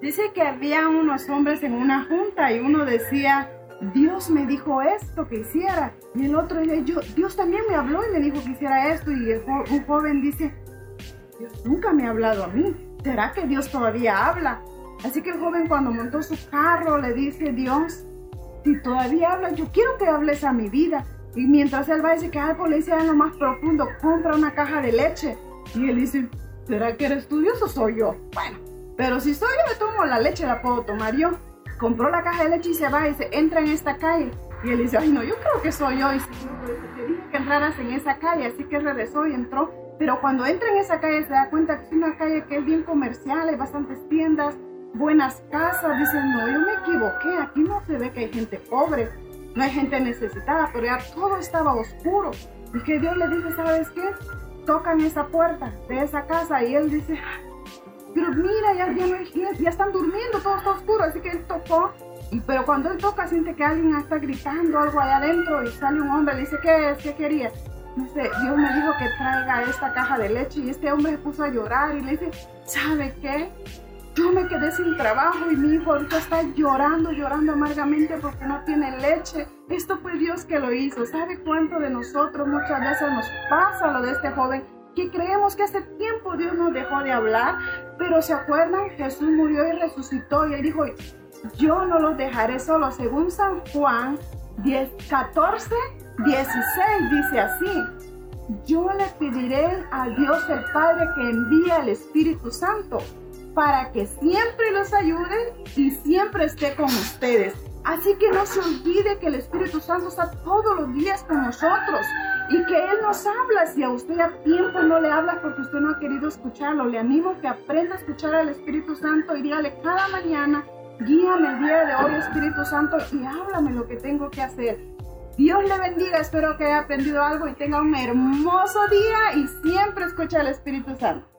Dice que había unos hombres en una junta y uno decía, Dios me dijo esto que hiciera. Y el otro dice, yo, Dios también me habló y me dijo que hiciera esto. Y un joven dice, Dios nunca me ha hablado a mí. ¿Será que Dios todavía habla? Así que el joven cuando montó su carro le dice, Dios, si todavía hablas, yo quiero que hables a mi vida. Y mientras él va a decir que algo le dice en lo más profundo, compra una caja de leche. Y él dice, ¿será que eres tú soy yo? Bueno, pero si soy yo, me tomo la leche, la puedo tomar yo. Compró la caja de leche y se va y se entra en esta calle. Y él dice, ay no, yo creo que soy yo. Y se te dije que entraras en esa calle, así que regresó y entró. Pero cuando entra en esa calle se da cuenta que es una calle que es bien comercial, hay bastantes tiendas, buenas casas. Dice, no, yo me equivoqué, aquí no se ve que hay gente pobre, no hay gente necesitada, pero ya todo estaba oscuro. Y que Dios le dice, ¿sabes qué? Tocan esa puerta de esa casa y él dice, pero mira, ya, ya, ya, están durmiendo, todo está oscuro, así que él tocó. Y, pero cuando él toca, siente que alguien está gritando algo allá adentro y sale un hombre, le dice, ¿qué es? ¿Qué quería? Dice, Dios me dijo que traiga esta caja de leche y este hombre se puso a llorar y le dice, ¿sabe qué? Yo me quedé sin trabajo y mi hijo ahorita está llorando, llorando amargamente porque no tiene leche. Esto fue Dios que lo hizo. ¿Sabe cuánto de nosotros muchas veces nos pasa lo de este joven? Que creemos que hace tiempo Dios nos dejó de hablar, pero se acuerdan, Jesús murió y resucitó y él dijo, yo no los dejaré solos. Según San Juan 10, 14, 16 dice así, yo le pediré a Dios el Padre que envíe al Espíritu Santo para que siempre los ayude y siempre esté con ustedes. Así que no se olvide que el Espíritu Santo está todos los días con nosotros y que Él nos habla. Si a usted a tiempo no le habla porque usted no ha querido escucharlo, le animo a que aprenda a escuchar al Espíritu Santo y dígale cada mañana, guíame el día de hoy Espíritu Santo y háblame lo que tengo que hacer. Dios le bendiga, espero que haya aprendido algo y tenga un hermoso día y siempre escucha al Espíritu Santo.